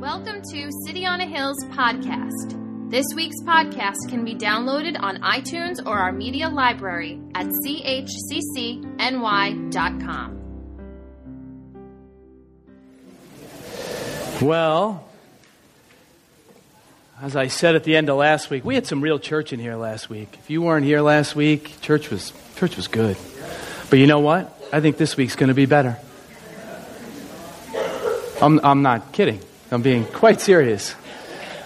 Welcome to City on a Hill's podcast. This week's podcast can be downloaded on iTunes or our media library at chccny.com. Well, as I said at the end of last week, we had some real church in here last week. If you weren't here last week, church was church was good. But you know what? I think this week's going to be better. I'm, I'm not kidding. I'm being quite serious.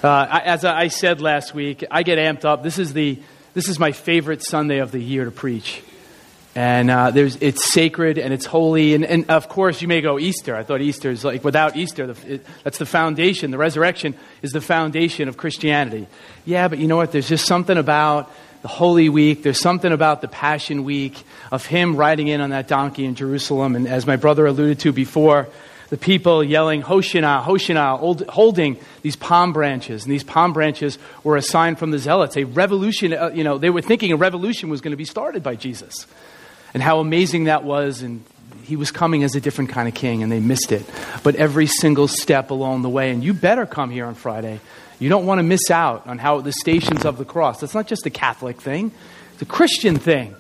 Uh, as I said last week, I get amped up. This is, the, this is my favorite Sunday of the year to preach. And uh, there's, it's sacred and it's holy. And, and, of course, you may go, Easter. I thought Easter is like, without Easter, the, it, that's the foundation. The resurrection is the foundation of Christianity. Yeah, but you know what? There's just something about the Holy Week. There's something about the Passion Week of him riding in on that donkey in Jerusalem. And as my brother alluded to before, the people yelling, Hoshana, Hoshana, holding these palm branches. And these palm branches were a sign from the zealots. A revolution, uh, you know, they were thinking a revolution was going to be started by Jesus. And how amazing that was. And he was coming as a different kind of king, and they missed it. But every single step along the way, and you better come here on Friday. You don't want to miss out on how the stations of the cross. That's not just a Catholic thing, it's a Christian thing.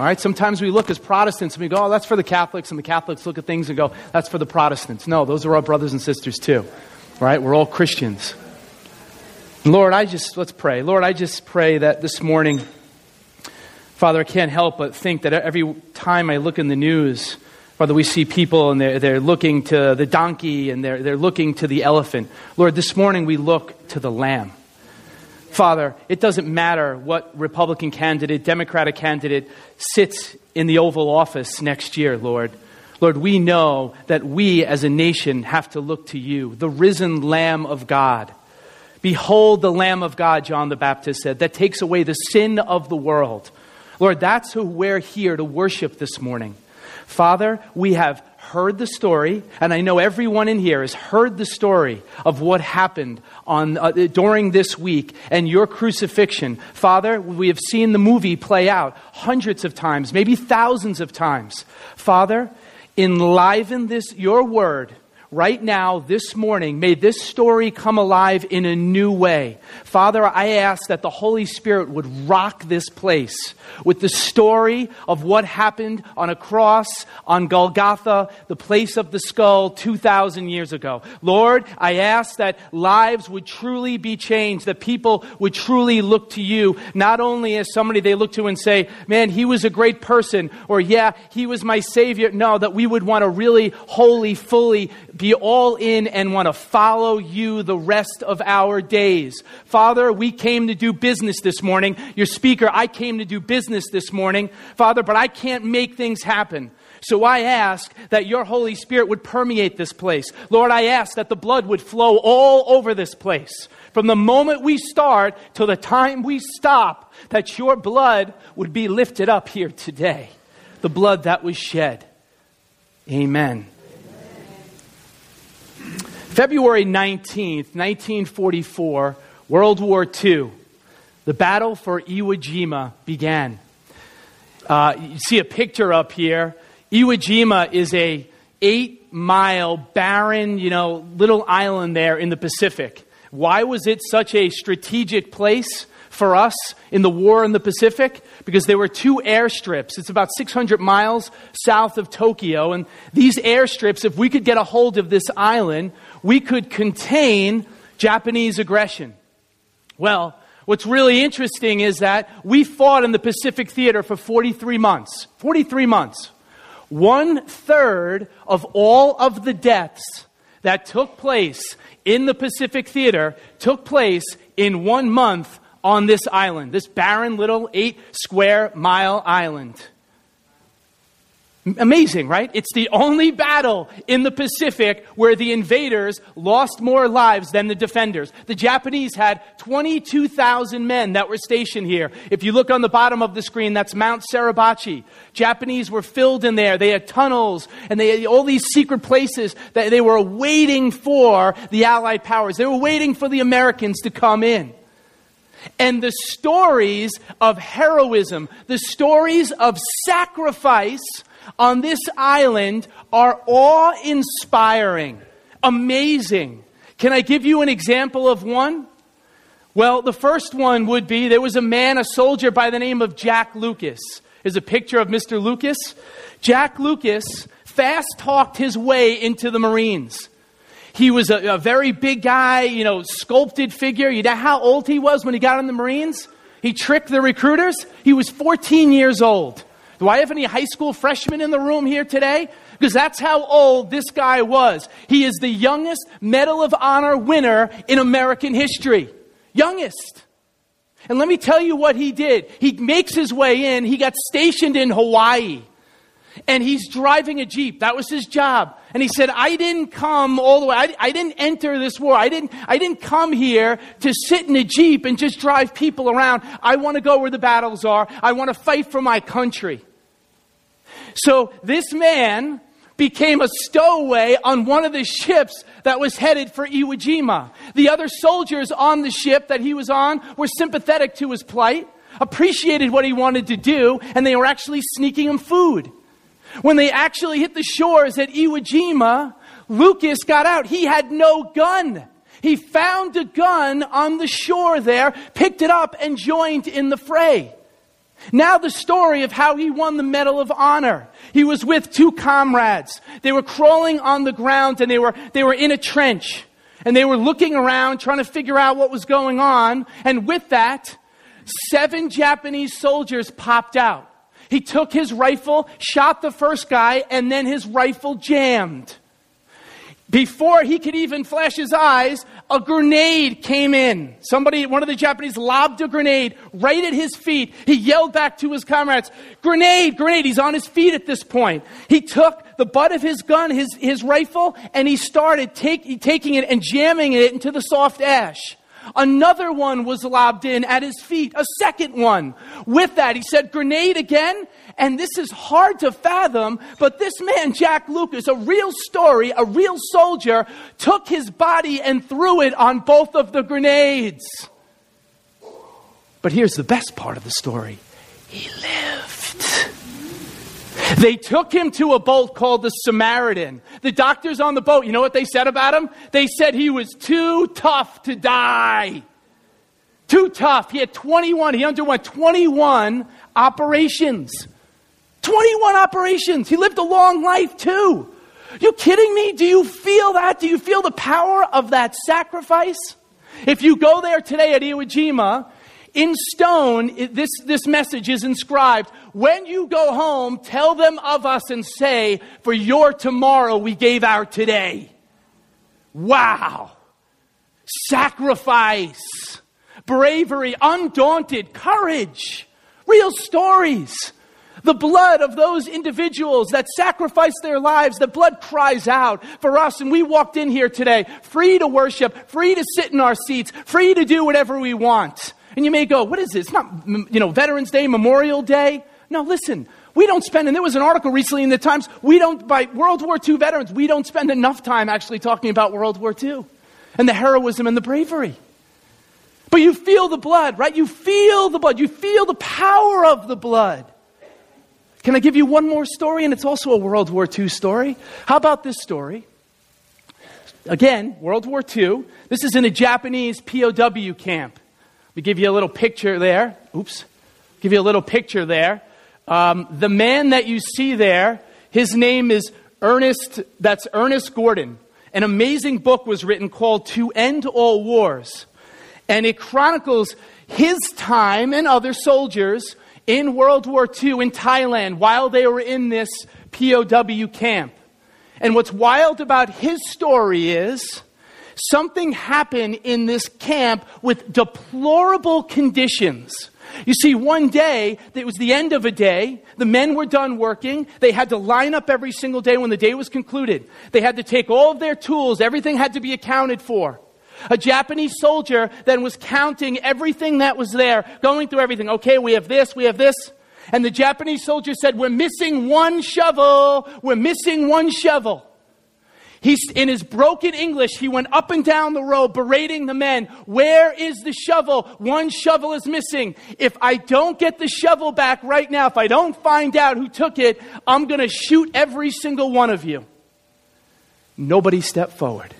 All right, sometimes we look as Protestants and we go, oh, that's for the Catholics, and the Catholics look at things and go, that's for the Protestants. No, those are our brothers and sisters too. right? we're all Christians. Lord, I just, let's pray. Lord, I just pray that this morning, Father, I can't help but think that every time I look in the news, Father, we see people and they're, they're looking to the donkey and they're, they're looking to the elephant. Lord, this morning we look to the lamb. Father, it doesn't matter what Republican candidate, Democratic candidate sits in the Oval Office next year, Lord. Lord, we know that we as a nation have to look to you, the risen Lamb of God. Behold the Lamb of God, John the Baptist said, that takes away the sin of the world. Lord, that's who we're here to worship this morning. Father, we have heard the story, and I know everyone in here has heard the story of what happened on, uh, during this week and your crucifixion. Father, we have seen the movie play out hundreds of times, maybe thousands of times. Father, enliven this, your word, right now, this morning, may this story come alive in a new way. Father, I ask that the Holy Spirit would rock this place with the story of what happened on a cross on Golgotha, the place of the skull 2,000 years ago. Lord, I ask that lives would truly be changed, that people would truly look to you, not only as somebody they look to and say, man, he was a great person, or yeah, he was my Savior. No, that we would want to really, wholly, fully be all in and want to follow you the rest of our days. Father, we came to do business this morning. Your speaker, I came to do business this morning. Father, but I can't make things happen. So I ask that your Holy Spirit would permeate this place. Lord, I ask that the blood would flow all over this place. From the moment we start till the time we stop, that your blood would be lifted up here today. The blood that was shed. Amen. February 19th, 1944, World War II, the battle for Iwo Jima began. Uh, you see a picture up here. Iwo Jima is a eight mile barren, you know, little island there in the Pacific. Why was it such a strategic place for us in the war in the Pacific? Because there were two airstrips. It's about 600 miles south of Tokyo. And these airstrips, if we could get a hold of this island, we could contain Japanese aggression. Well, what's really interesting is that we fought in the Pacific Theater for 43 months. 43 months. One third of all of the deaths that took place in the Pacific Theater took place in one month on this island, this barren little eight square mile island. Amazing, right? It's the only battle in the Pacific where the invaders lost more lives than the defenders. The Japanese had 22,000 men that were stationed here. If you look on the bottom of the screen, that's Mount Suribachi. Japanese were filled in there. They had tunnels and they had all these secret places that they were waiting for the Allied powers. They were waiting for the Americans to come in. And the stories of heroism, the stories of sacrifice, on this island are awe inspiring, amazing. Can I give you an example of one? Well, the first one would be there was a man, a soldier by the name of Jack Lucas. Is a picture of Mr. Lucas. Jack Lucas fast talked his way into the Marines. He was a, a, very big guy, you know, sculpted figure. You know how old he was when he got in the Marines? He tricked the recruiters. He was 14 years old. Do I have any high school freshmen in the room here today? Because that's how old this guy was. He is the youngest Medal of Honor winner in American history. Youngest. And let me tell you what he did. He makes his way in. He got stationed in Hawaii. And he's driving a Jeep. That was his job. And he said, I didn't come all the way. I, I, didn't enter this war. I didn't, I didn't come here to sit in a Jeep and just drive people around. I want to go where the battles are. I want to fight for my country. So this man became a stowaway on one of the ships that was headed for Iwo Jima. The other soldiers on the ship that he was on were sympathetic to his plight, appreciated what he wanted to do, and they were actually sneaking him food. When they actually hit the shores at Iwo Jima, Lucas got out. He had no gun. He found a gun on the shore there, picked it up, and joined in the fray. Now, the story of how he won the Medal of Honor. He was with two comrades. They were crawling on the ground and they were, they were in a trench. And they were looking around trying to figure out what was going on. And with that, seven Japanese soldiers popped out. He took his rifle, shot the first guy, and then his rifle jammed. Before he could even flash his eyes, a grenade came in. Somebody, one of the Japanese lobbed a grenade right at his feet. He yelled back to his comrades, grenade, grenade. He's on his feet at this point. He took the butt of his gun, his, his rifle, and he started take, taking it and jamming it into the soft ash. Another one was lobbed in at his feet, a second one. With that, he said, grenade again. And this is hard to fathom, but this man, Jack Lucas, a real story, a real soldier, took his body and threw it on both of the grenades. But here's the best part of the story he lived. They took him to a boat called the Samaritan. The doctors on the boat, you know what they said about him? They said he was too tough to die. Too tough. He had 21, he underwent 21 operations. 21 operations. He lived a long life too. You kidding me? Do you feel that? Do you feel the power of that sacrifice? If you go there today at Iwo Jima, in stone, this, this message is inscribed. When you go home, tell them of us and say, For your tomorrow we gave our today. Wow. Sacrifice, bravery, undaunted, courage, real stories. The blood of those individuals that sacrificed their lives, the blood cries out for us. And we walked in here today free to worship, free to sit in our seats, free to do whatever we want. And you may go, what is this? It's not, you know, Veterans Day, Memorial Day. No, listen, we don't spend, and there was an article recently in the Times, we don't, by World War II veterans, we don't spend enough time actually talking about World War II and the heroism and the bravery. But you feel the blood, right? You feel the blood. You feel the power of the blood. Can I give you one more story? And it's also a World War II story. How about this story? Again, World War II. This is in a Japanese POW camp. Me give you a little picture there. Oops. Give you a little picture there. Um, the man that you see there, his name is Ernest, that's Ernest Gordon. An amazing book was written called To End All Wars. And it chronicles his time and other soldiers in World War II in Thailand while they were in this POW camp. And what's wild about his story is something happened in this camp with deplorable conditions. You see, one day, it was the end of a day, the men were done working, they had to line up every single day when the day was concluded. They had to take all of their tools, everything had to be accounted for. A Japanese soldier then was counting everything that was there, going through everything. Okay, we have this, we have this. And the Japanese soldier said, We're missing one shovel. We're missing one shovel. He's, in his broken English, he went up and down the row berating the men. Where is the shovel? One shovel is missing. If I don't get the shovel back right now, if I don't find out who took it, I'm going to shoot every single one of you. Nobody stepped forward.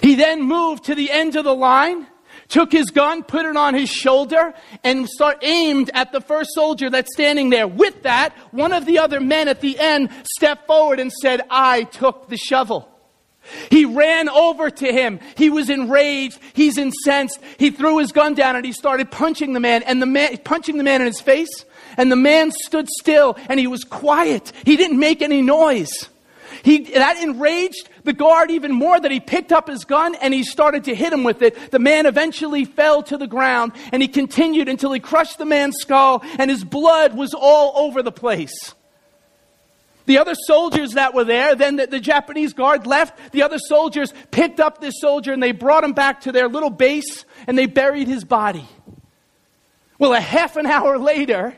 He then moved to the end of the line, took his gun, put it on his shoulder, and start aimed at the first soldier that's standing there. With that, one of the other men at the end stepped forward and said, I took the shovel. He ran over to him. He was enraged. He's incensed. He threw his gun down and he started punching the man and the man, punching the man in his face. And the man stood still and he was quiet. He didn't make any noise. He, that enraged the guard even more that he picked up his gun and he started to hit him with it. The man eventually fell to the ground and he continued until he crushed the man's skull and his blood was all over the place. The other soldiers that were there, then the, the, Japanese guard left. The other soldiers picked up this soldier and they brought him back to their little base and they buried his body. Well, a half an hour later,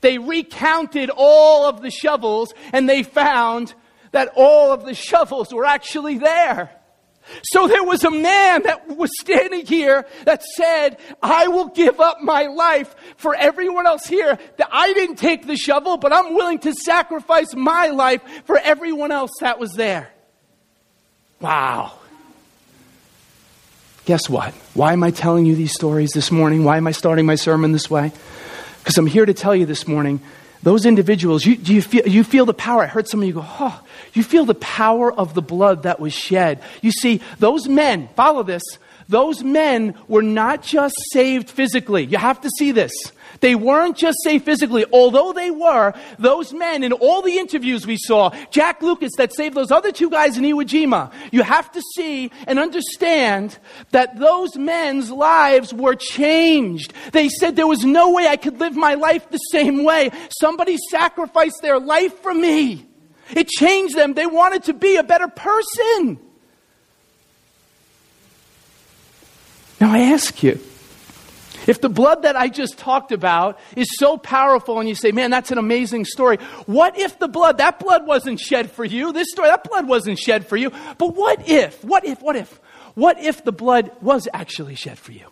they recounted all of the shovels and they found that all of the shovels were actually there. So there was a man that was standing here that said, I will give up my life for everyone else here. That I didn't take the shovel, but I'm willing to sacrifice my life for everyone else that was there. Wow. Guess what? Why am I telling you these stories this morning? Why am I starting my sermon this way? Because I'm here to tell you this morning those individuals, you, you feel, you feel the power? I heard some of you go, oh, you feel the power of the blood that was shed. You see, those men, follow this, those men were not just saved physically. You have to see this. They weren't just saved physically, although they were, those men in all the interviews we saw, Jack Lucas that saved those other two guys in Iwo Jima, you have to see and understand that those men's lives were changed. They said there was no way I could live my life the same way. Somebody sacrificed their life for me. It changed them. They wanted to be a better person. Now I ask you, if the blood that I just talked about is so powerful and you say, man, that's an amazing story, what if the blood, that blood wasn't shed for you? This story, that blood wasn't shed for you. But what if, what if, what if, what if the blood was actually shed for you?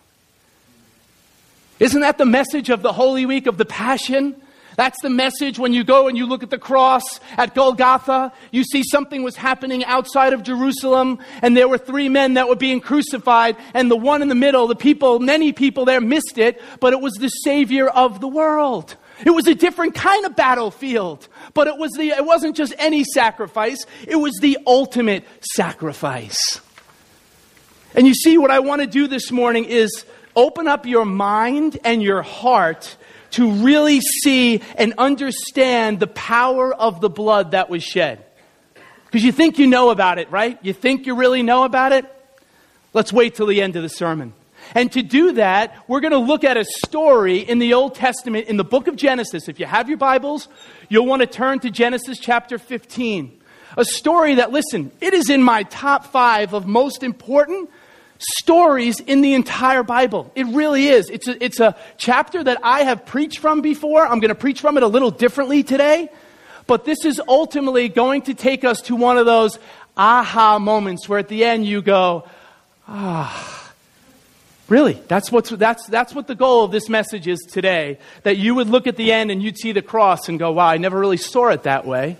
Isn't that the message of the Holy Week of the Passion? That's the message when you go and you look at the cross at Golgotha. You see something was happening outside of Jerusalem, and there were three men that were being crucified, and the one in the middle, the people, many people there missed it, but it was the Savior of the world. It was a different kind of battlefield, but it, was the, it wasn't just any sacrifice, it was the ultimate sacrifice. And you see, what I want to do this morning is open up your mind and your heart to really see and understand the power of the blood that was shed. Because you think you know about it, right? You think you really know about it? Let's wait till the end of the sermon. And to do that, we're going to look at a story in the Old Testament in the book of Genesis. If you have your Bibles, you'll want to turn to Genesis chapter 15. A story that, listen, it is in my top five of most important stories in the entire Bible. It really is. It's a, it's a chapter that I have preached from before. I'm going to preach from it a little differently today. But this is ultimately going to take us to one of those aha moments where at the end you go, ah. Really, that's, what's, that's, that's what the goal of this message is today. That you would look at the end and you'd see the cross and go, wow, I never really saw it that way.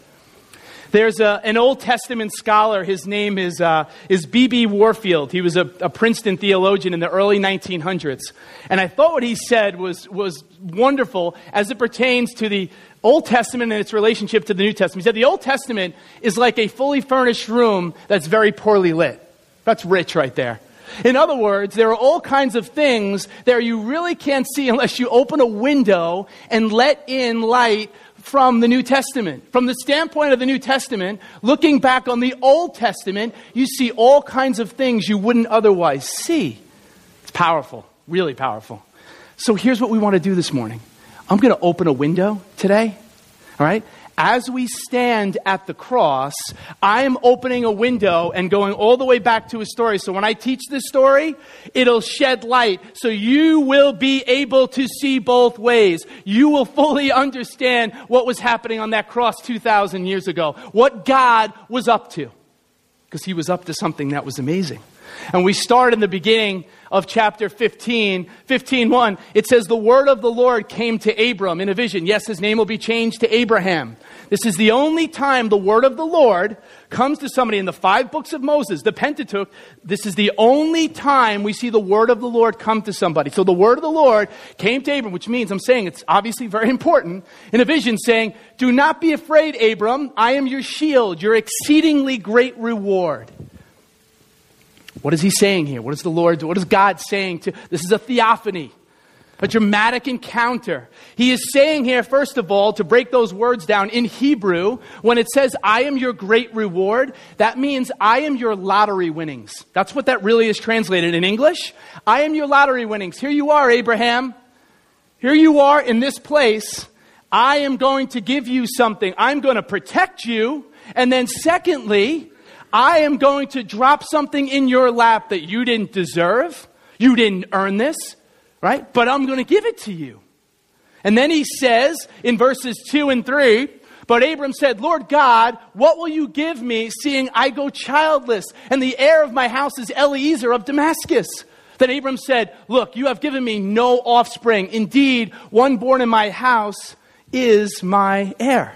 There's a, an Old Testament scholar. His name is, uh, is B.B. Warfield. He was a, a Princeton theologian in the early 1900s. And I thought what he said was, was wonderful as it pertains to the Old Testament and its relationship to the New Testament. He said the Old Testament is like a fully furnished room that's very poorly lit. That's rich right there. In other words, there are all kinds of things there you really can't see unless you open a window and let in light from the New Testament. From the standpoint of the New Testament, looking back on the Old Testament, you see all kinds of things you wouldn't otherwise see. It's powerful, really powerful. So here's what we want to do this morning I'm going to open a window today, all right? As we stand at the cross, I am opening a window and going all the way back to a story. So when I teach this story, it'll shed light. So you will be able to see both ways. You will fully understand what was happening on that cross 2,000 years ago, what God was up to. Because he was up to something that was amazing. And we start in the beginning of chapter 15, 15 1. It says, The word of the Lord came to Abram in a vision. Yes, his name will be changed to Abraham. This is the only time the word of the Lord comes to somebody in the five books of Moses, the Pentateuch. This is the only time we see the word of the Lord come to somebody. So the word of the Lord came to Abram, which means I'm saying it's obviously very important in a vision saying, Do not be afraid, Abram. I am your shield, your exceedingly great reward. What is he saying here? What is the Lord, what is God saying to, this is a theophany, a dramatic encounter. He is saying here, first of all, to break those words down in Hebrew, when it says, I am your great reward, that means I am your lottery winnings. That's what that really is translated in English. I am your lottery winnings. Here you are, Abraham. Here you are in this place. I am going to give you something. I'm going to protect you. And then secondly, I am going to drop something in your lap that you didn't deserve. You didn't earn this, right? But I'm going to give it to you. And then he says in verses 2 and 3, but Abram said, Lord God, what will you give me, seeing I go childless, and the heir of my house is Eliezer of Damascus? Then Abram said, Look, you have given me no offspring. Indeed, one born in my house is my heir.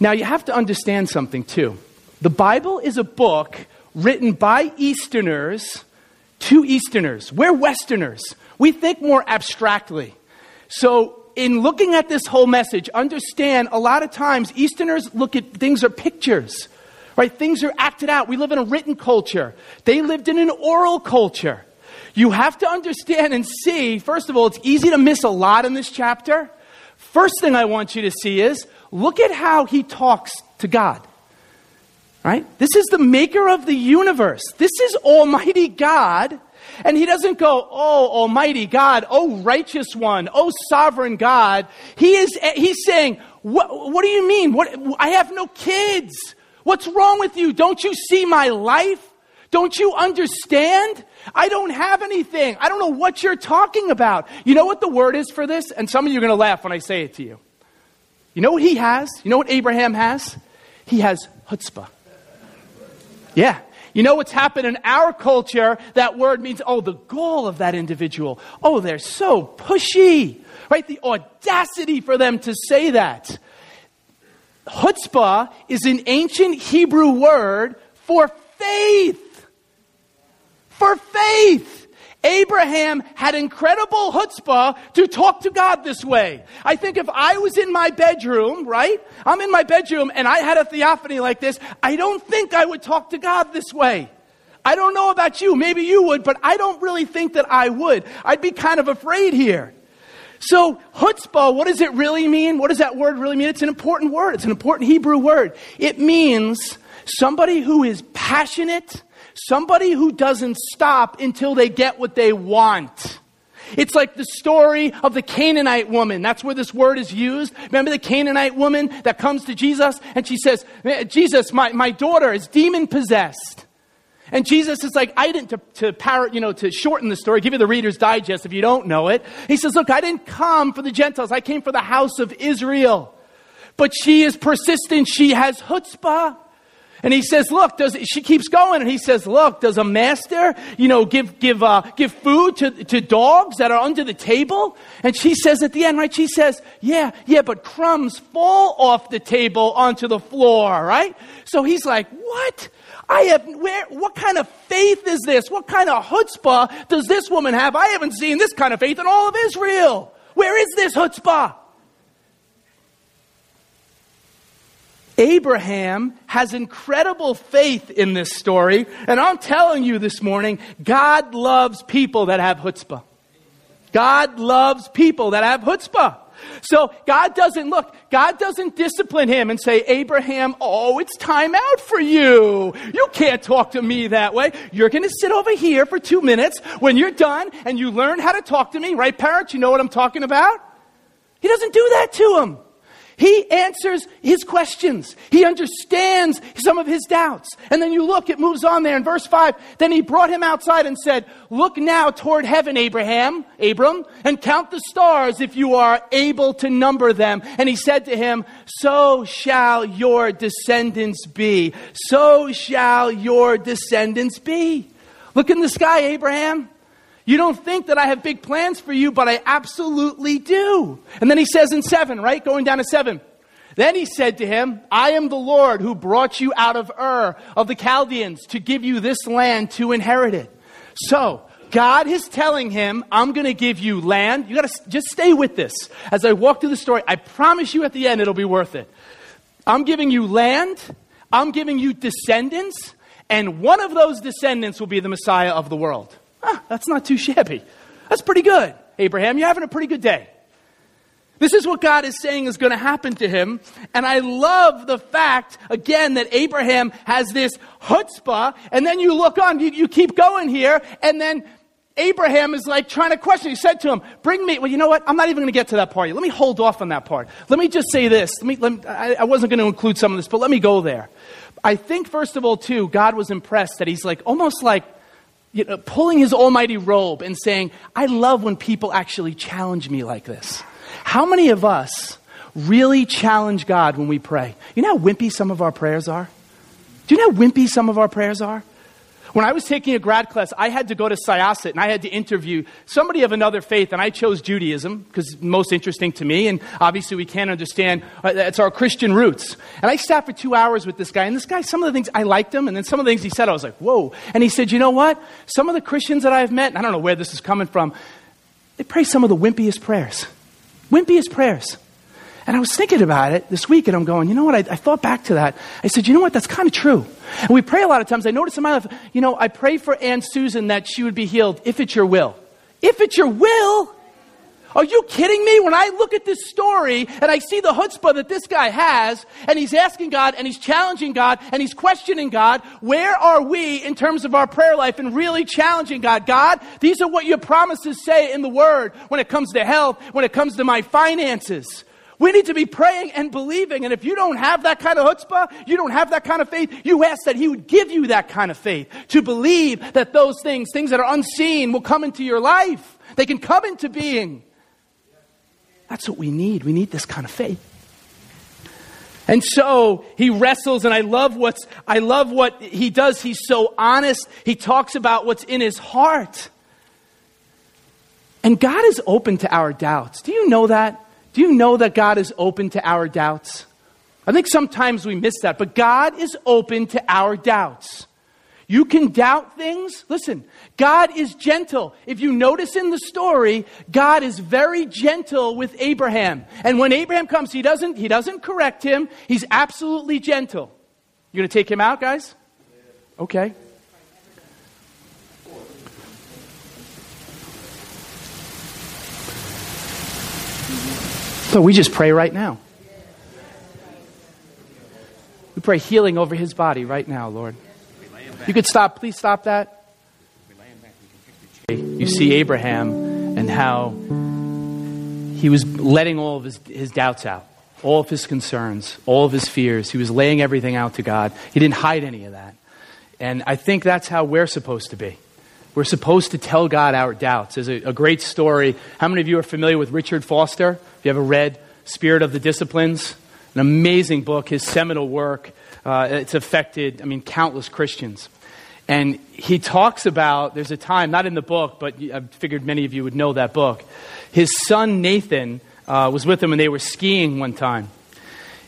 Now, you have to understand something too. The Bible is a book written by Easterners to Easterners. We're Westerners. We think more abstractly. So, in looking at this whole message, understand a lot of times Easterners look at things are pictures, right? Things are acted out. We live in a written culture, they lived in an oral culture. You have to understand and see, first of all, it's easy to miss a lot in this chapter. First thing I want you to see is Look at how he talks to God. Right? This is the maker of the universe. This is Almighty God. And he doesn't go, oh, Almighty God, oh, righteous one, oh, sovereign God. He is, he's saying, what, what do you mean? What, I have no kids. What's wrong with you? Don't you see my life? Don't you understand? I don't have anything. I don't know what you're talking about. You know what the word is for this? And some of you are going to laugh when I say it to you. You know what he has? You know what Abraham has? He has chutzpah. Yeah. You know what's happened in our culture? That word means, oh, the goal of that individual. Oh, they're so pushy. Right? The audacity for them to say that. Chutzpah is an ancient Hebrew word for faith. For faith. Abraham had incredible chutzpah to talk to God this way. I think if I was in my bedroom, right? I'm in my bedroom and I had a theophany like this, I don't think I would talk to God this way. I don't know about you. Maybe you would, but I don't really think that I would. I'd be kind of afraid here. So, chutzpah, what does it really mean? What does that word really mean? It's an important word. It's an important Hebrew word. It means somebody who is passionate Somebody who doesn't stop until they get what they want. It's like the story of the Canaanite woman. That's where this word is used. Remember the Canaanite woman that comes to Jesus and she says, eh, Jesus, my, my daughter is demon possessed. And Jesus is like, I didn't, to, to power, you know, to shorten the story, give you the Reader's Digest if you don't know it. He says, look, I didn't come for the Gentiles. I came for the house of Israel. But she is persistent. She has chutzpah. And he says, look, does, she keeps going and he says, look, does a master, you know, give, give, uh, give food to, to dogs that are under the table? And she says at the end, right, she says, yeah, yeah, but crumbs fall off the table onto the floor, right? So he's like, what? I have, where, what kind of faith is this? What kind of chutzpah does this woman have? I haven't seen this kind of faith in all of Israel. Where is this chutzpah? Abraham has incredible faith in this story. And I'm telling you this morning, God loves people that have chutzpah. God loves people that have chutzpah. So God doesn't look, God doesn't discipline him and say, Abraham, oh, it's time out for you. You can't talk to me that way. You're going to sit over here for two minutes. When you're done and you learn how to talk to me, right, parents? You know what I'm talking about? He doesn't do that to him. He answers his questions. He understands some of his doubts. And then you look, it moves on there in verse 5. Then he brought him outside and said, Look now toward heaven, Abraham, Abram, and count the stars if you are able to number them. And he said to him, So shall your descendants be. So shall your descendants be. Look in the sky, Abraham. You don't think that I have big plans for you, but I absolutely do. And then he says in seven, right? Going down to seven. Then he said to him, I am the Lord who brought you out of Ur of the Chaldeans to give you this land to inherit it. So, God is telling him, I'm going to give you land. You got to just stay with this. As I walk through the story, I promise you at the end it'll be worth it. I'm giving you land. I'm giving you descendants. And one of those descendants will be the Messiah of the world. Ah, that's not too shabby. That's pretty good. Abraham, you're having a pretty good day. This is what God is saying is going to happen to him. And I love the fact, again, that Abraham has this chutzpah. And then you look on, you, you keep going here, and then Abraham is like trying to question. He said to him, Bring me, well, you know what? I'm not even going to get to that part. Let me hold off on that part. Let me just say this. Let me, let me I, I wasn't going to include some of this, but let me go there. I think, first of all, too, God was impressed that he's like, almost like, you know, pulling his almighty robe and saying, I love when people actually challenge me like this. How many of us really challenge God when we pray? You know how wimpy some of our prayers are? Do you know how wimpy some of our prayers are? When I was taking a grad class, I had to go to Syosset and I had to interview somebody of another faith, and I chose Judaism because most interesting to me, and obviously we can't understand uh, it's our Christian roots. And I sat for two hours with this guy, and this guy, some of the things I liked him, and then some of the things he said, I was like, whoa. And he said, you know what? Some of the Christians that I've met, I don't know where this is coming from, they pray some of the wimpiest prayers. Wimpiest prayers. And I was thinking about it this week, and I'm going, you know what? I, I thought back to that. I said, you know what? That's kind of true. And we pray a lot of times. I notice in my life, you know, I pray for Aunt Susan that she would be healed if it's your will. If it's your will? Are you kidding me? When I look at this story and I see the chutzpah that this guy has, and he's asking God, and he's challenging God, and he's questioning God, where are we in terms of our prayer life and really challenging God? God, these are what your promises say in the Word when it comes to health, when it comes to my finances. We need to be praying and believing. And if you don't have that kind of chutzpah, you don't have that kind of faith, you ask that He would give you that kind of faith to believe that those things, things that are unseen, will come into your life. They can come into being. That's what we need. We need this kind of faith. And so he wrestles, and I love what's I love what he does. He's so honest. He talks about what's in his heart. And God is open to our doubts. Do you know that? Do you know that God is open to our doubts? I think sometimes we miss that, but God is open to our doubts. You can doubt things. Listen, God is gentle. If you notice in the story, God is very gentle with Abraham. And when Abraham comes, he doesn't, he doesn't correct him. He's absolutely gentle. You to take him out, guys? Okay. So we just pray right now. We pray healing over his body right now, Lord. You could stop, please stop that. You see Abraham and how he was letting all of his, his doubts out, all of his concerns, all of his fears. He was laying everything out to God. He didn't hide any of that. And I think that's how we're supposed to be. We're supposed to tell God our doubts. There's a, a great story. How many of you are familiar with Richard Foster? Have you ever read Spirit of the Disciplines? An amazing book, his seminal work. Uh, it's affected, I mean, countless Christians. And he talks about, there's a time, not in the book, but I figured many of you would know that book. His son Nathan uh, was with him and they were skiing one time.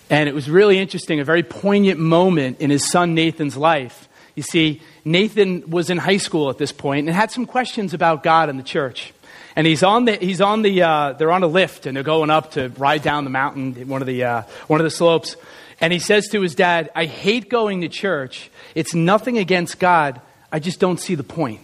And it was really interesting, a very poignant moment in his son Nathan's life. You see, Nathan was in high school at this point and had some questions about God and the church. And he's on the, he's on the, uh, they're on a lift and they're going up to ride down the mountain, one of the, uh, one of the slopes. And he says to his dad, I hate going to church. It's nothing against God. I just don't see the point.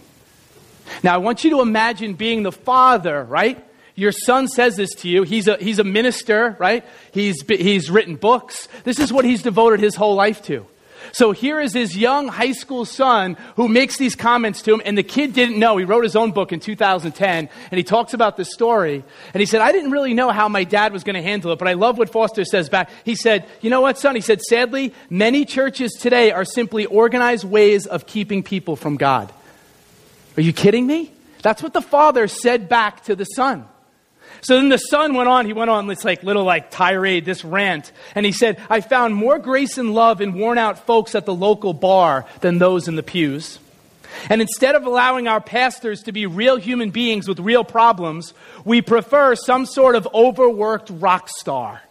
Now, I want you to imagine being the father, right? Your son says this to you. He's a, he's a minister, right? He's, he's written books. This is what he's devoted his whole life to. So here is his young high school son who makes these comments to him, and the kid didn't know. He wrote his own book in 2010, and he talks about this story. And he said, I didn't really know how my dad was going to handle it, but I love what Foster says back. He said, You know what, son? He said, Sadly, many churches today are simply organized ways of keeping people from God. Are you kidding me? That's what the father said back to the son. So then the son went on, he went on this like little like tirade, this rant, and he said, I found more grace and love in worn out folks at the local bar than those in the pews. And instead of allowing our pastors to be real human beings with real problems, we prefer some sort of overworked rock star.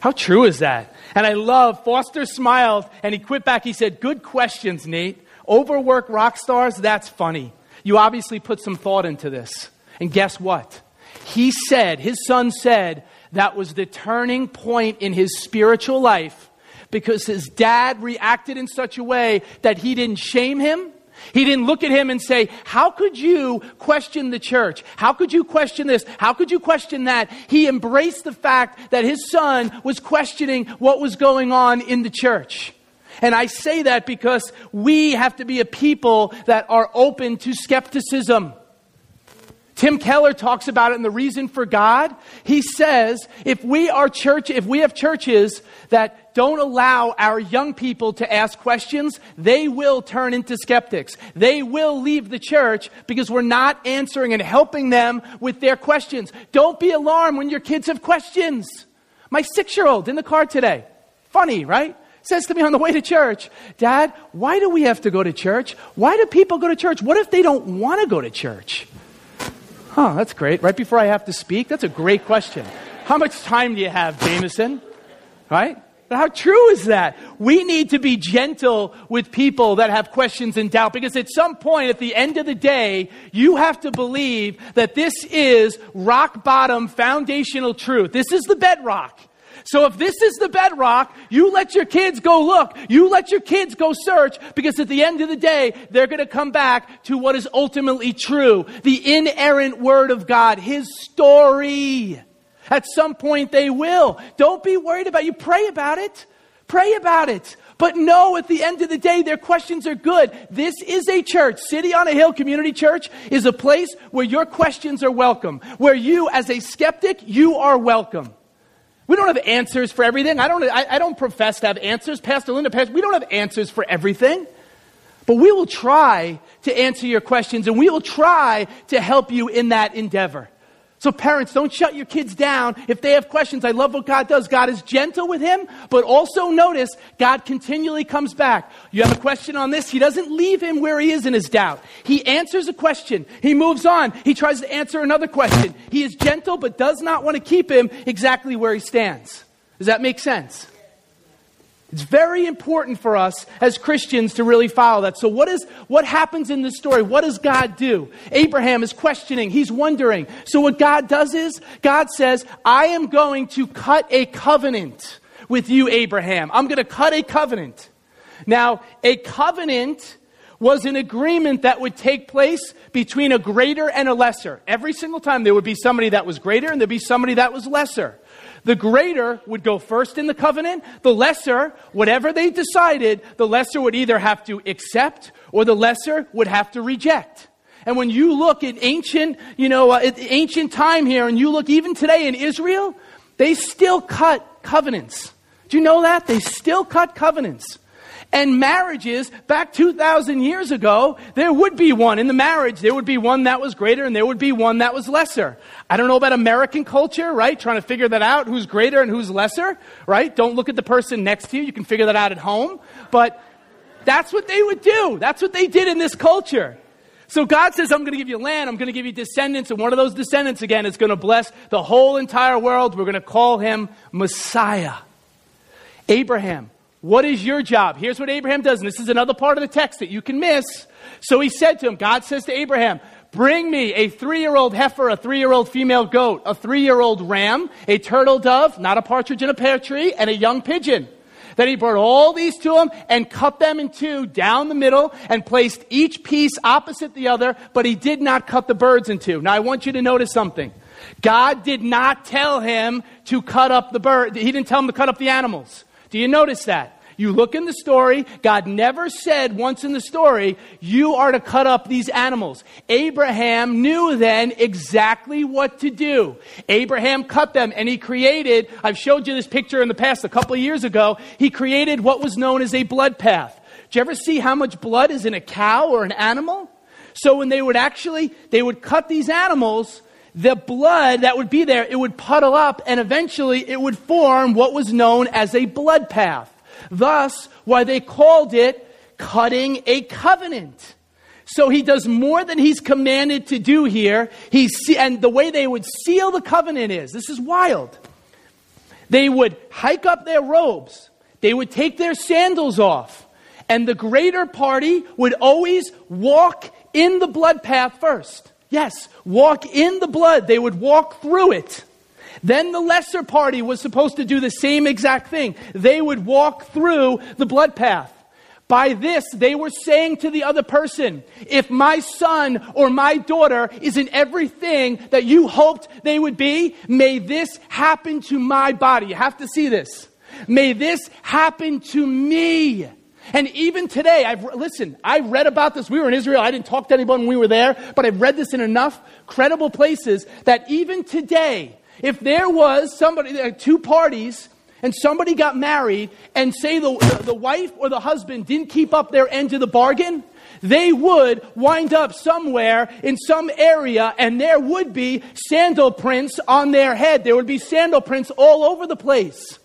How true is that? And I love, Foster smiled and he quit back. He said, Good questions, Nate. Overworked rock stars, that's funny. You obviously put some thought into this. And guess what? He said, his son said, that was the turning point in his spiritual life because his dad reacted in such a way that he didn't shame him. He didn't look at him and say, How could you question the church? How could you question this? How could you question that? He embraced the fact that his son was questioning what was going on in the church. And I say that because we have to be a people that are open to skepticism. Tim Keller talks about it in The Reason for God. He says, if we are church, if we have churches that don't allow our young people to ask questions, they will turn into skeptics. They will leave the church because we're not answering and helping them with their questions. Don't be alarmed when your kids have questions. My six year old in the car today. Funny, right? Says to me on the way to church, Dad, why do we have to go to church? Why do people go to church? What if they don't want to go to church? Huh, that's great. Right before I have to speak? That's a great question. How much time do you have, Jameson? Right? But how true is that? We need to be gentle with people that have questions and doubt because at some point, at the end of the day, you have to believe that this is rock bottom foundational truth. This is the bedrock. So if this is the bedrock, you let your kids go look. You let your kids go search because at the end of the day, they're going to come back to what is ultimately true. The inerrant word of God, His story. At some point they will. Don't be worried about it. You pray about it. Pray about it. But no, at the end of the day, their questions are good. This is a church. City on a Hill Community Church is a place where your questions are welcome. Where you, as a skeptic, you are welcome. We don't have answers for everything. I don't, I, I don't profess to have answers. Pastor Linda, Pastor, we don't have answers for everything. But we will try to answer your questions and we will try to help you in that endeavor. So, parents, don't shut your kids down if they have questions. I love what God does. God is gentle with him, but also notice God continually comes back. You have a question on this? He doesn't leave him where he is in his doubt. He answers a question. He moves on. He tries to answer another question. He is gentle, but does not want to keep him exactly where he stands. Does that make sense? It's very important for us as Christians to really follow that. So what is what happens in this story? What does God do? Abraham is questioning, he's wondering. So what God does is God says, "I am going to cut a covenant with you, Abraham. I'm going to cut a covenant." Now, a covenant was an agreement that would take place between a greater and a lesser. Every single time there would be somebody that was greater and there'd be somebody that was lesser. The greater would go first in the covenant. The lesser, whatever they decided, the lesser would either have to accept or the lesser would have to reject. And when you look at ancient, you know, uh, ancient time here, and you look even today in Israel, they still cut covenants. Do you know that? They still cut covenants. And marriages, back 2,000 years ago, there would be one. In the marriage, there would be one that was greater and there would be one that was lesser. I don't know about American culture, right? Trying to figure that out, who's greater and who's lesser, right? Don't look at the person next to you. You can figure that out at home. But that's what they would do. That's what they did in this culture. So God says, I'm going to give you land. I'm going to give you descendants. And one of those descendants, again, is going to bless the whole entire world. We're going to call him Messiah. Abraham what is your job? Here's what Abraham does, and this is another part of the text that you can miss. So he said to him, God says to Abraham, Bring me a three year old heifer, a three year old female goat, a three year old ram, a turtle dove, not a partridge in a pear tree, and a young pigeon. Then he brought all these to him and cut them in two down the middle and placed each piece opposite the other, but he did not cut the birds in two. Now I want you to notice something. God did not tell him to cut up the bird. He didn't tell him to cut up the animals. Do you notice that? You look in the story, God never said once in the story, you are to cut up these animals. Abraham knew then exactly what to do. Abraham cut them and he created, I've showed you this picture in the past a couple of years ago, he created what was known as a blood path. Do you ever see how much blood is in a cow or an animal? So when they would actually, they would cut these animals, the blood that would be there, it would puddle up and eventually it would form what was known as a blood path. Thus, why they called it cutting a covenant. So he does more than he's commanded to do here. He and the way they would seal the covenant is this is wild. They would hike up their robes, they would take their sandals off, and the greater party would always walk in the blood path first. Yes, walk in the blood. They would walk through it. Then the lesser party was supposed to do the same exact thing. They would walk through the blood path. By this, they were saying to the other person, if my son or my daughter isn't everything that you hoped they would be, may this happen to my body. You have to see this. May this happen to me. And even today, I've listen, I read about this. We were in Israel. I didn't talk to anyone when we were there, but I've read this in enough credible places that even today, if there was somebody, there two parties, and somebody got married, and say the, the wife or the husband didn't keep up their end of the bargain, they would wind up somewhere in some area and there would be sandal prints on their head. There would be sandal prints all over the place.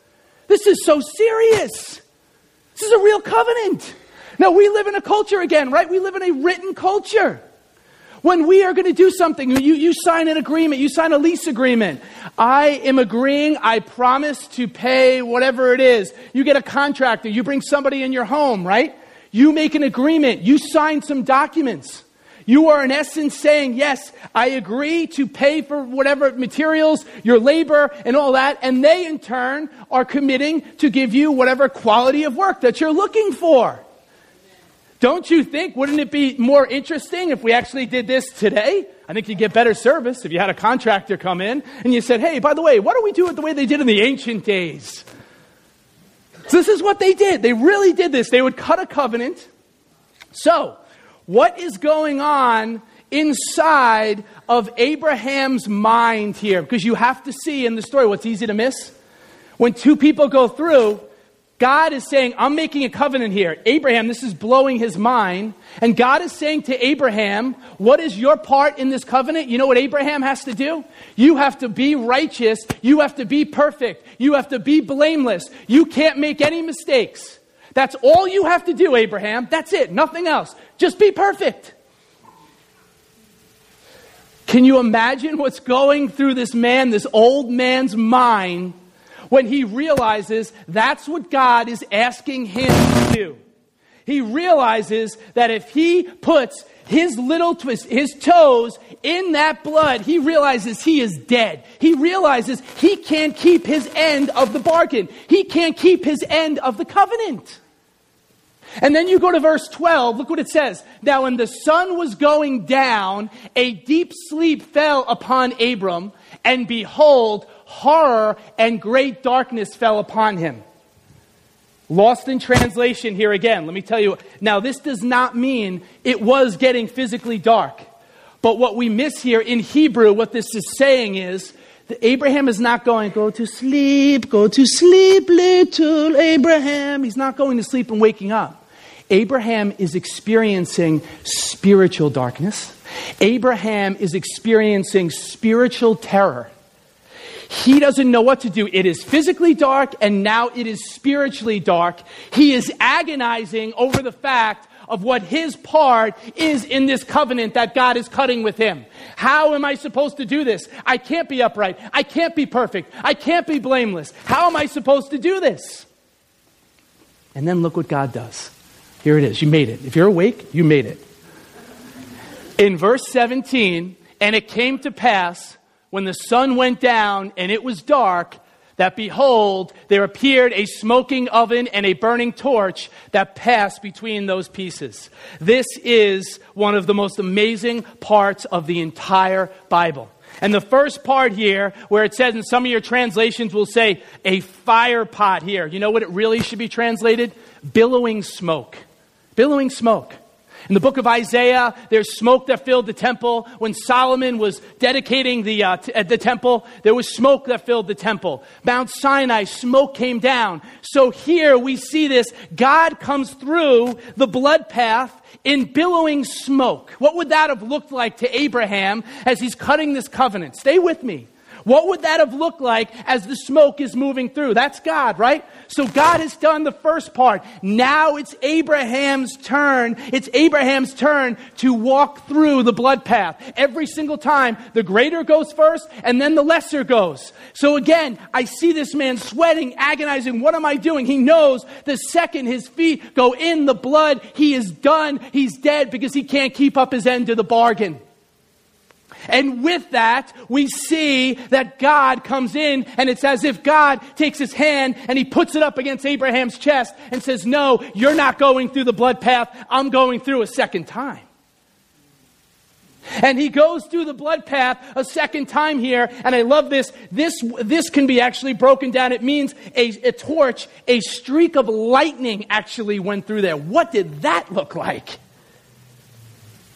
This is so serious. This is a real covenant. Now, we live in a culture again, right? We live in a written culture. When we are going to do something, you, you sign an agreement, you sign a lease agreement. I am agreeing, I promise to pay whatever it is. You get a contractor, you bring somebody in your home, right? You make an agreement, you sign some documents. You are in essence saying, yes, I agree to pay for whatever materials, your labor, and all that. And they in turn are committing to give you whatever quality of work that you're looking for. Don't you think, wouldn't it be more interesting if we actually did this today? I think you'd get better service if you had a contractor come in and you said, hey, by the way, why don't we do it the way they did in the ancient days? So this is what they did. They really did this. They would cut a covenant. So, what is going on inside of Abraham's mind here? Because you have to see in the story what's easy to miss. When two people go through, God is saying, I'm making a covenant here. Abraham, this is blowing his mind. And God is saying to Abraham, What is your part in this covenant? You know what Abraham has to do? You have to be righteous. You have to be perfect. You have to be blameless. You can't make any mistakes. That's all you have to do, Abraham. That's it. Nothing else. Just be perfect. Can you imagine what's going through this man, this old man's mind, when he realizes that's what God is asking him to do? He realizes that if he puts his little twist, his toes in that blood, he realizes he is dead. He realizes he can't keep his end of the bargain. He can't keep his end of the covenant. And then you go to verse 12, look what it says. Now, when the sun was going down, a deep sleep fell upon Abram, and behold, horror and great darkness fell upon him. Lost in translation here again. Let me tell you. Now, this does not mean it was getting physically dark. But what we miss here in Hebrew, what this is saying is Abraham is not going, go to sleep, go to sleep, little Abraham. He's not going to sleep and waking up. Abraham is experiencing spiritual darkness. Abraham is experiencing spiritual terror. He doesn't know what to do. It is physically dark and now it is spiritually dark. He is agonizing over the fact of what his part is in this covenant that God is cutting with him. How am I supposed to do this? I can't be upright. I can't be perfect. I can't be blameless. How am I supposed to do this? And then look what God does. Here it is. You made it. If you're awake, you made it. In verse 17, and it came to pass when the sun went down and it was dark, that behold, there appeared a smoking oven and a burning torch that passed between those pieces. This is one of the most amazing parts of the entire Bible. And the first part here, where it says in some of your translations will say a fire pot here. You know what it really should be translated? Billowing smoke. Billowing smoke. In the book of Isaiah, there's smoke that filled the temple. When Solomon was dedicating the, uh, t- uh, the temple, there was smoke that filled the temple. Mount Sinai, smoke came down. So here we see this. God comes through the blood path in billowing smoke. What would that have looked like to Abraham as he's cutting this covenant? Stay with me. What would that have looked like as the smoke is moving through? That's God, right? So God has done the first part. Now it's Abraham's turn. It's Abraham's turn to walk through the blood path. Every single time, the greater goes first and then the lesser goes. So again, I see this man sweating, agonizing. What am I doing? He knows the second his feet go in the blood, he is done. He's dead because he can't keep up his end of the bargain. And with that, we see that God comes in, and it's as if God takes his hand and he puts it up against Abraham's chest and says, No, you're not going through the blood path. I'm going through a second time. And he goes through the blood path a second time here, and I love this. This, this can be actually broken down. It means a, a torch, a streak of lightning actually went through there. What did that look like?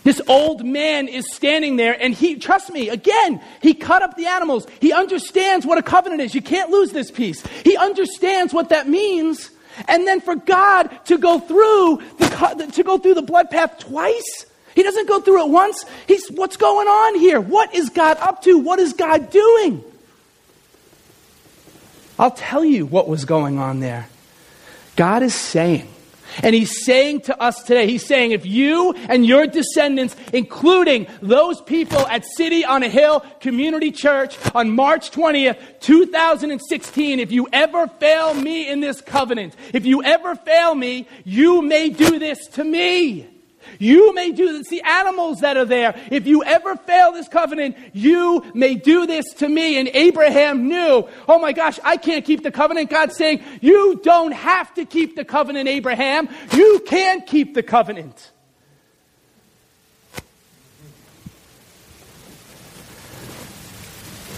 This old man is standing there and he, trust me, again, he cut up the animals. He understands what a covenant is. You can't lose this piece. He understands what that means. And then for God to go through the, to go through the blood path twice, he doesn't go through it once. He's, what's going on here? What is God up to? What is God doing? I'll tell you what was going on there. God is saying, and he's saying to us today, he's saying, if you and your descendants, including those people at City on a Hill Community Church on March 20th, 2016, if you ever fail me in this covenant, if you ever fail me, you may do this to me. You may do this. The animals that are there. If you ever fail this covenant, you may do this to me. And Abraham knew, oh my gosh, I can't keep the covenant. God's saying, you don't have to keep the covenant, Abraham. You can keep the covenant.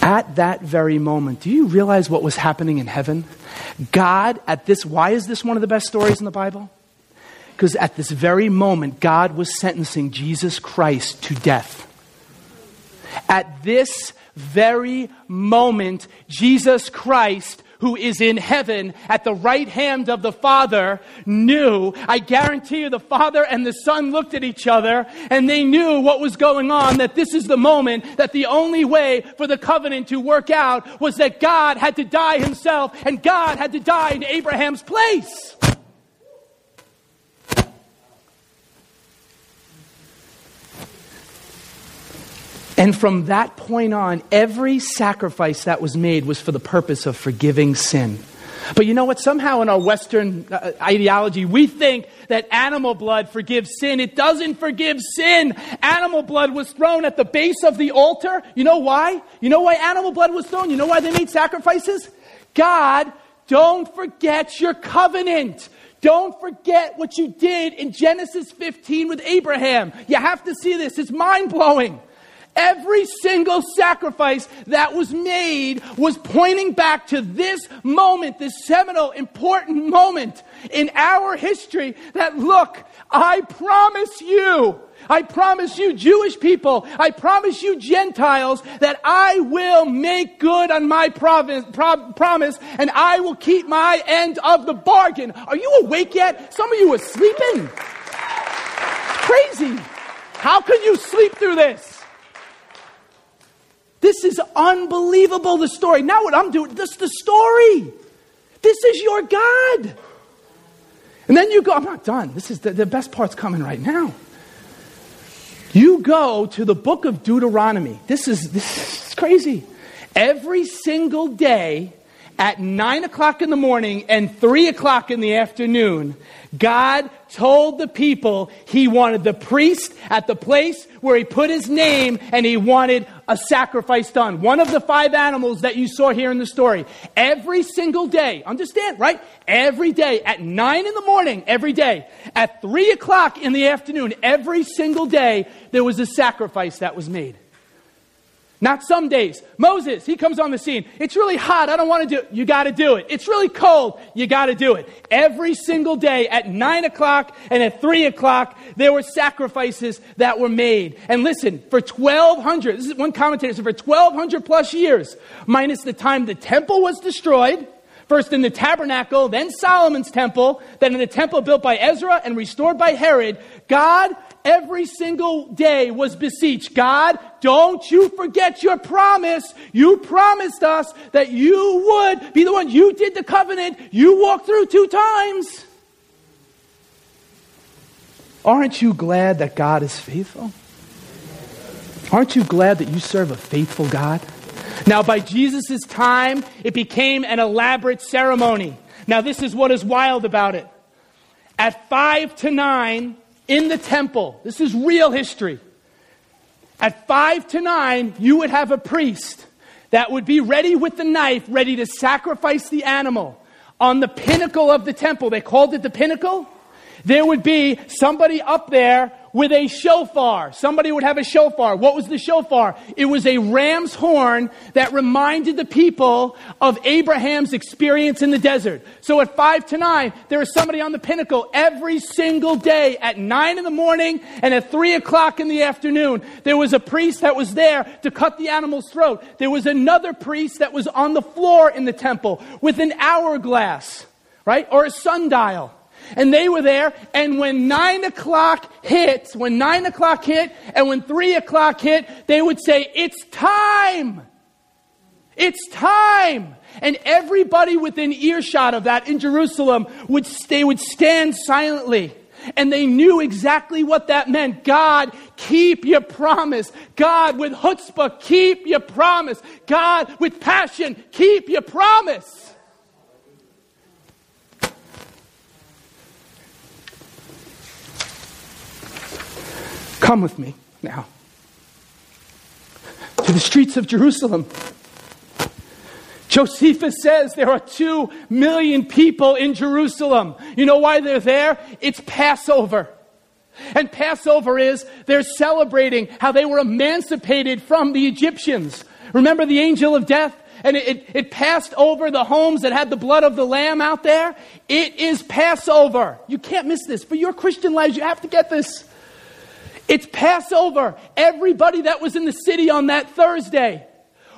At that very moment, do you realize what was happening in heaven? God, at this, why is this one of the best stories in the Bible? Because at this very moment, God was sentencing Jesus Christ to death. At this very moment, Jesus Christ who is in heaven at the right hand of the Father knew. I guarantee you, the Father and the Son looked at each other and they knew what was going on, that this is the moment, that the only way for the covenant to work out was that God had to die himself and God had to die in Abraham's place. And from that point on, every sacrifice that was made was for the purpose of forgiving sin. But you know what? Somehow in our Western uh, ideology, we think that animal blood forgives sin. It doesn't forgive sin. Animal blood was thrown at the base of the altar. You know why? You know why animal blood was thrown? You know why they made sacrifices? God, don't forget your covenant. Don't forget what you did in Genesis 15 with Abraham. You have to see this. It's mind blowing. Every single sacrifice that was made was pointing back to this moment, this seminal, important moment in our history that look, I promise you, I promise you, Jewish people, I promise you, Gentiles, that I will make good on my promise, pro- promise and I will keep my end of the bargain. Are you awake yet? Some of you are sleeping. Crazy. How could you sleep through this? This is unbelievable, the story. Now, what I'm doing, this is the story. This is your God. And then you go, I'm not done. This is the, the best part's coming right now. You go to the book of Deuteronomy. This is, this is crazy. Every single day at 9 o'clock in the morning and 3 o'clock in the afternoon, God told the people he wanted the priest at the place where he put his name and he wanted a sacrifice done. One of the five animals that you saw here in the story. Every single day, understand, right? Every day at nine in the morning, every day. At three o'clock in the afternoon, every single day, there was a sacrifice that was made. Not some days. Moses, he comes on the scene. It's really hot. I don't want to do it. You got to do it. It's really cold. You got to do it. Every single day at 9 o'clock and at 3 o'clock, there were sacrifices that were made. And listen, for 1,200, this is one commentator said, for 1,200 plus years, minus the time the temple was destroyed, First in the tabernacle, then Solomon's temple, then in the temple built by Ezra and restored by Herod, God every single day was beseech God, don't you forget your promise. You promised us that you would be the one. You did the covenant. You walked through two times. Aren't you glad that God is faithful? Aren't you glad that you serve a faithful God? Now, by Jesus' time, it became an elaborate ceremony. Now, this is what is wild about it. At five to nine in the temple, this is real history. At five to nine, you would have a priest that would be ready with the knife, ready to sacrifice the animal on the pinnacle of the temple. They called it the pinnacle. There would be somebody up there with a shofar. Somebody would have a shofar. What was the shofar? It was a ram's horn that reminded the people of Abraham's experience in the desert. So at five to nine, there was somebody on the pinnacle every single day at nine in the morning and at three o'clock in the afternoon. There was a priest that was there to cut the animal's throat. There was another priest that was on the floor in the temple with an hourglass, right? Or a sundial. And they were there, and when nine o'clock hit, when nine o'clock hit, and when three o'clock hit, they would say, It's time! It's time! And everybody within earshot of that in Jerusalem would, they would stand silently. And they knew exactly what that meant. God, keep your promise. God, with chutzpah, keep your promise. God, with passion, keep your promise. Come with me now to the streets of Jerusalem. Josephus says there are two million people in Jerusalem. You know why they're there? It's Passover. And Passover is they're celebrating how they were emancipated from the Egyptians. Remember the angel of death? And it, it, it, passed over the homes that had the blood of the lamb out there. It is Passover. You can't miss this. For your Christian lives, you have to get this. It's Passover. Everybody that was in the city on that Thursday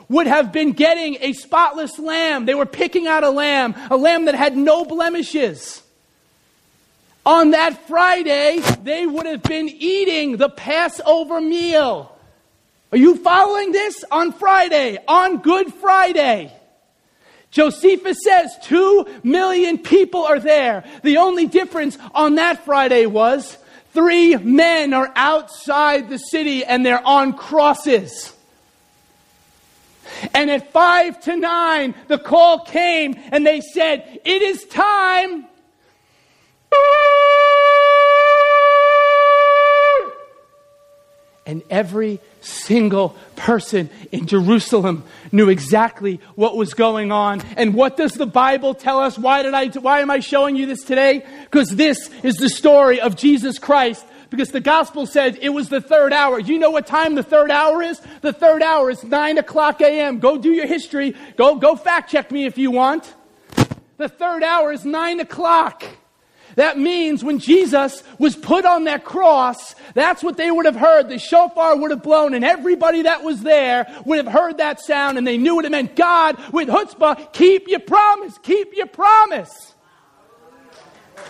would have been getting a spotless lamb. They were picking out a lamb, a lamb that had no blemishes. On that Friday, they would have been eating the Passover meal. Are you following this? On Friday, on Good Friday. Josephus says two million people are there. The only difference on that Friday was Three men are outside the city and they're on crosses. And at five to nine, the call came and they said, It is time. And every single person in Jerusalem knew exactly what was going on. And what does the Bible tell us? Why did I, why am I showing you this today? Because this is the story of Jesus Christ. Because the gospel says it was the third hour. You know what time the third hour is? The third hour is 9 o'clock a.m. Go do your history. Go, go fact check me if you want. The third hour is 9 o'clock. That means when Jesus was put on that cross, that's what they would have heard. The shofar would have blown, and everybody that was there would have heard that sound, and they knew what it meant. God, with chutzpah, keep your promise, keep your promise.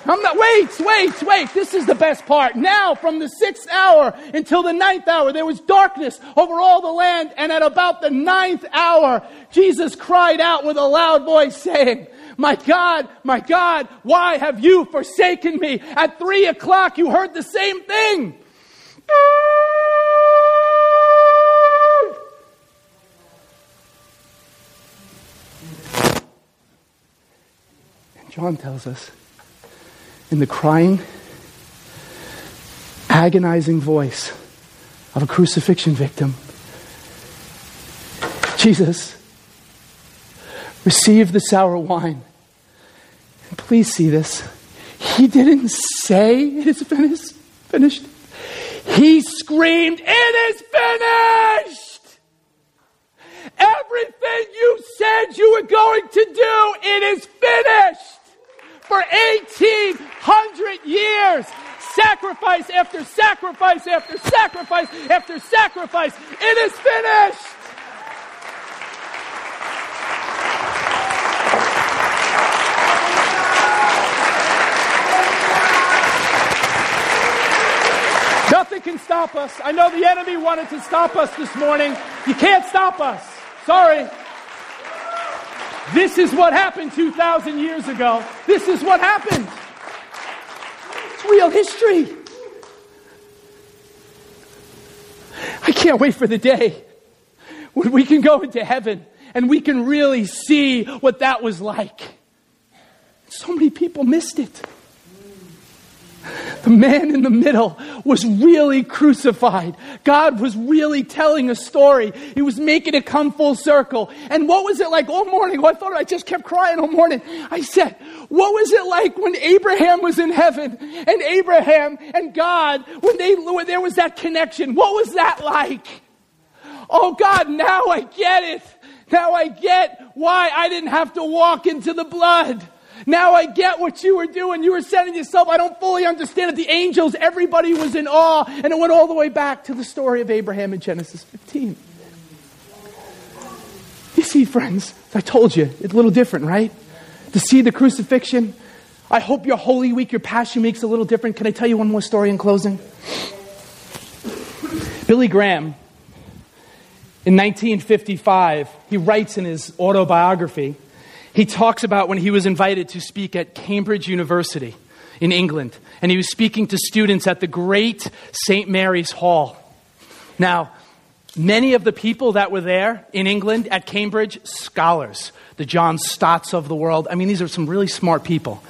I'm not, wait, wait, wait. This is the best part. Now, from the sixth hour until the ninth hour, there was darkness over all the land. And at about the ninth hour, Jesus cried out with a loud voice saying, my God, my God, why have you forsaken me? At three o'clock, you heard the same thing. And John tells us in the crying, agonizing voice of a crucifixion victim, Jesus receive the sour wine. And please see this. He didn't say it is finished. Finished. He screamed, "It is finished!" everything you said you were going to do, it is finished. For 1800 years, sacrifice after sacrifice after sacrifice after sacrifice, it is finished. Nothing can stop us. I know the enemy wanted to stop us this morning. You can't stop us. Sorry. This is what happened 2,000 years ago. This is what happened. It's real history. I can't wait for the day when we can go into heaven and we can really see what that was like. So many people missed it. The man in the middle was really crucified. God was really telling a story. He was making it come full circle. And what was it like all morning? Well, I thought I just kept crying all morning. I said, what was it like when Abraham was in heaven and Abraham and God, when, they, when there was that connection? What was that like? Oh God, now I get it. Now I get why I didn't have to walk into the blood. Now I get what you were doing. You were setting yourself, I don't fully understand it. The angels, everybody was in awe. And it went all the way back to the story of Abraham in Genesis 15. You see, friends, I told you, it's a little different, right? To see the crucifixion. I hope your Holy Week, your Passion Week's a little different. Can I tell you one more story in closing? Billy Graham, in 1955, he writes in his autobiography, he talks about when he was invited to speak at Cambridge University in England, and he was speaking to students at the great St. Mary's Hall. Now, many of the people that were there in England at Cambridge, scholars, the John Stotts of the world. I mean, these are some really smart people.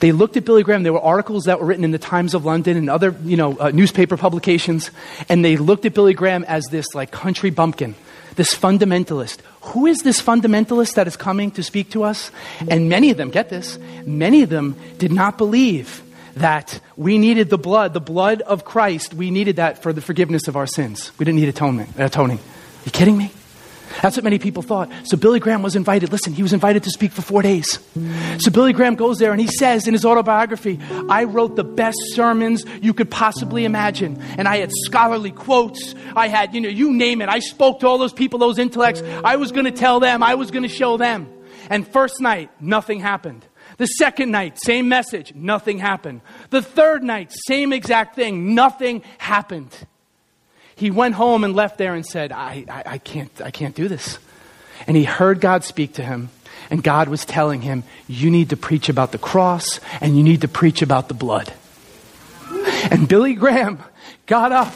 They looked at Billy Graham. There were articles that were written in the Times of London and other, you know, uh, newspaper publications, and they looked at Billy Graham as this like country bumpkin, this fundamentalist who is this fundamentalist that is coming to speak to us? And many of them, get this, many of them did not believe that we needed the blood, the blood of Christ. We needed that for the forgiveness of our sins. We didn't need atonement, atoning. Are you kidding me? That's what many people thought. So Billy Graham was invited. Listen, he was invited to speak for four days. So Billy Graham goes there and he says in his autobiography, I wrote the best sermons you could possibly imagine. And I had scholarly quotes. I had, you know, you name it. I spoke to all those people, those intellects. I was going to tell them. I was going to show them. And first night, nothing happened. The second night, same message, nothing happened. The third night, same exact thing, nothing happened he went home and left there and said, I, I, I, can't, I can't do this. And he heard God speak to him, and God was telling him, You need to preach about the cross, and you need to preach about the blood. And Billy Graham got up,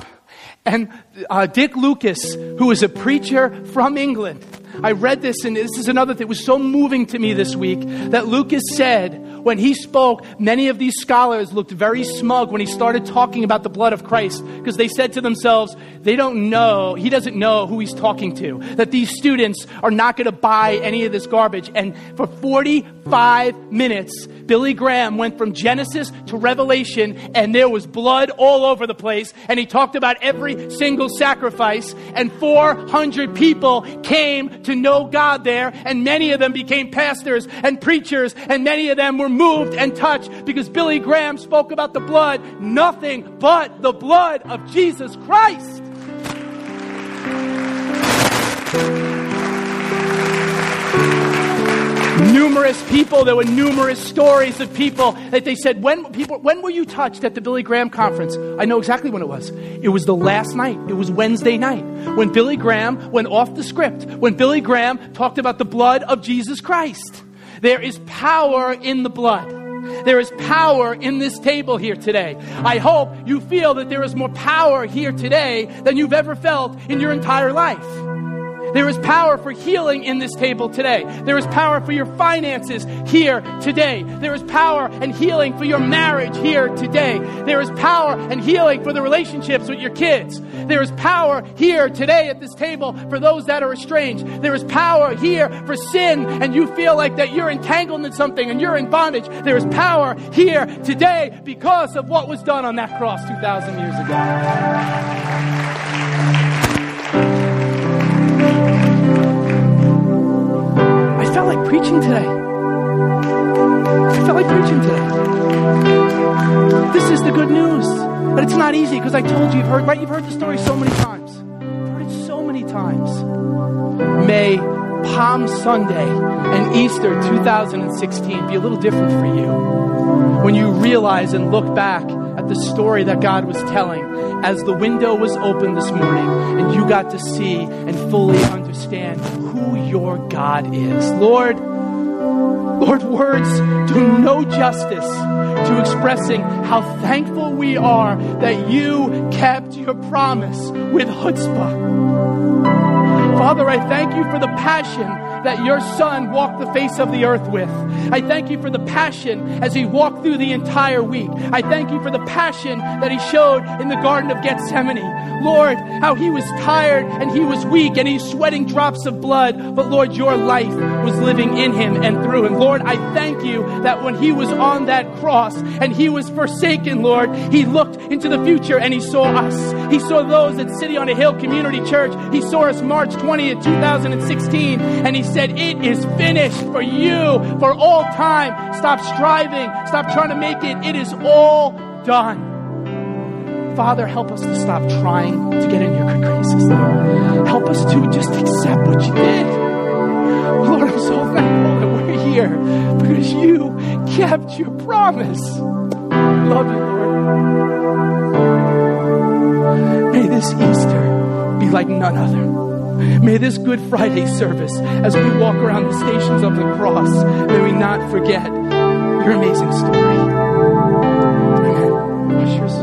and uh, Dick Lucas, who was a preacher from England, I read this, and this is another thing. It was so moving to me this week that Lucas said when he spoke, many of these scholars looked very smug when he started talking about the blood of Christ because they said to themselves, they don't know, he doesn't know who he's talking to, that these students are not going to buy any of this garbage. And for 45 minutes, Billy Graham went from Genesis to Revelation, and there was blood all over the place, and he talked about every single sacrifice, and 400 people came to know God there, and many of them became pastors and preachers, and many of them were moved and touched because Billy Graham spoke about the blood, nothing but the blood of Jesus Christ. Numerous people there were numerous stories of people that they said when people when were you touched at the billy graham conference i know exactly when it was it was the last night it was wednesday night when billy graham went off the script when billy graham talked about the blood of jesus christ there is power in the blood. There is power in this table here today. I hope you feel that there is more power here today than you've ever felt in your entire life. There is power for healing in this table today. There is power for your finances here today. There is power and healing for your marriage here today. There is power and healing for the relationships with your kids. There is power here today at this table for those that are estranged. There is power here for sin and you feel like that you're entangled in something and you're in bondage. There is power here today because of what was done on that cross 2,000 years ago. Preaching today. I felt like preaching today. This is the good news. But it's not easy because I told you, you've heard, right? You've heard the story so many times. You've heard it so many times. May Palm Sunday and Easter 2016 be a little different for you when you realize and look back at the story that God was telling as the window was opened this morning and you got to see and fully understand who your God is. Lord, Lord, words do no justice to expressing how thankful we are that you kept your promise with chutzpah. Father, I thank you for the passion that your son walked the face of the earth with. I thank you for the passion as he walked through the entire week. I thank you for the passion that he showed in the Garden of Gethsemane. Lord, how he was tired and he was weak and he's sweating drops of blood, but Lord, your life was living in him and through him. Lord, I thank you that when he was on that cross and he was forsaken, Lord, he looked into the future and he saw us. He saw those at City on a Hill Community Church. He saw us March 20th, 2016, and he said, It is finished for you for all time. Stop striving. Stop trying to make it. It is all done. Father, help us to stop trying to get in your good graces. Help us to just accept what you did. Lord, I'm so thankful that we're here because you kept your promise. Love you, Lord. May this Easter be like none other. May this Good Friday service, as we walk around the stations of the cross, may we not forget your amazing story. Amen. Ushers.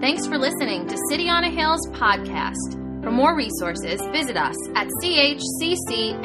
Thanks for listening to City on a Hill's podcast. For more resources, visit us at chccny.com.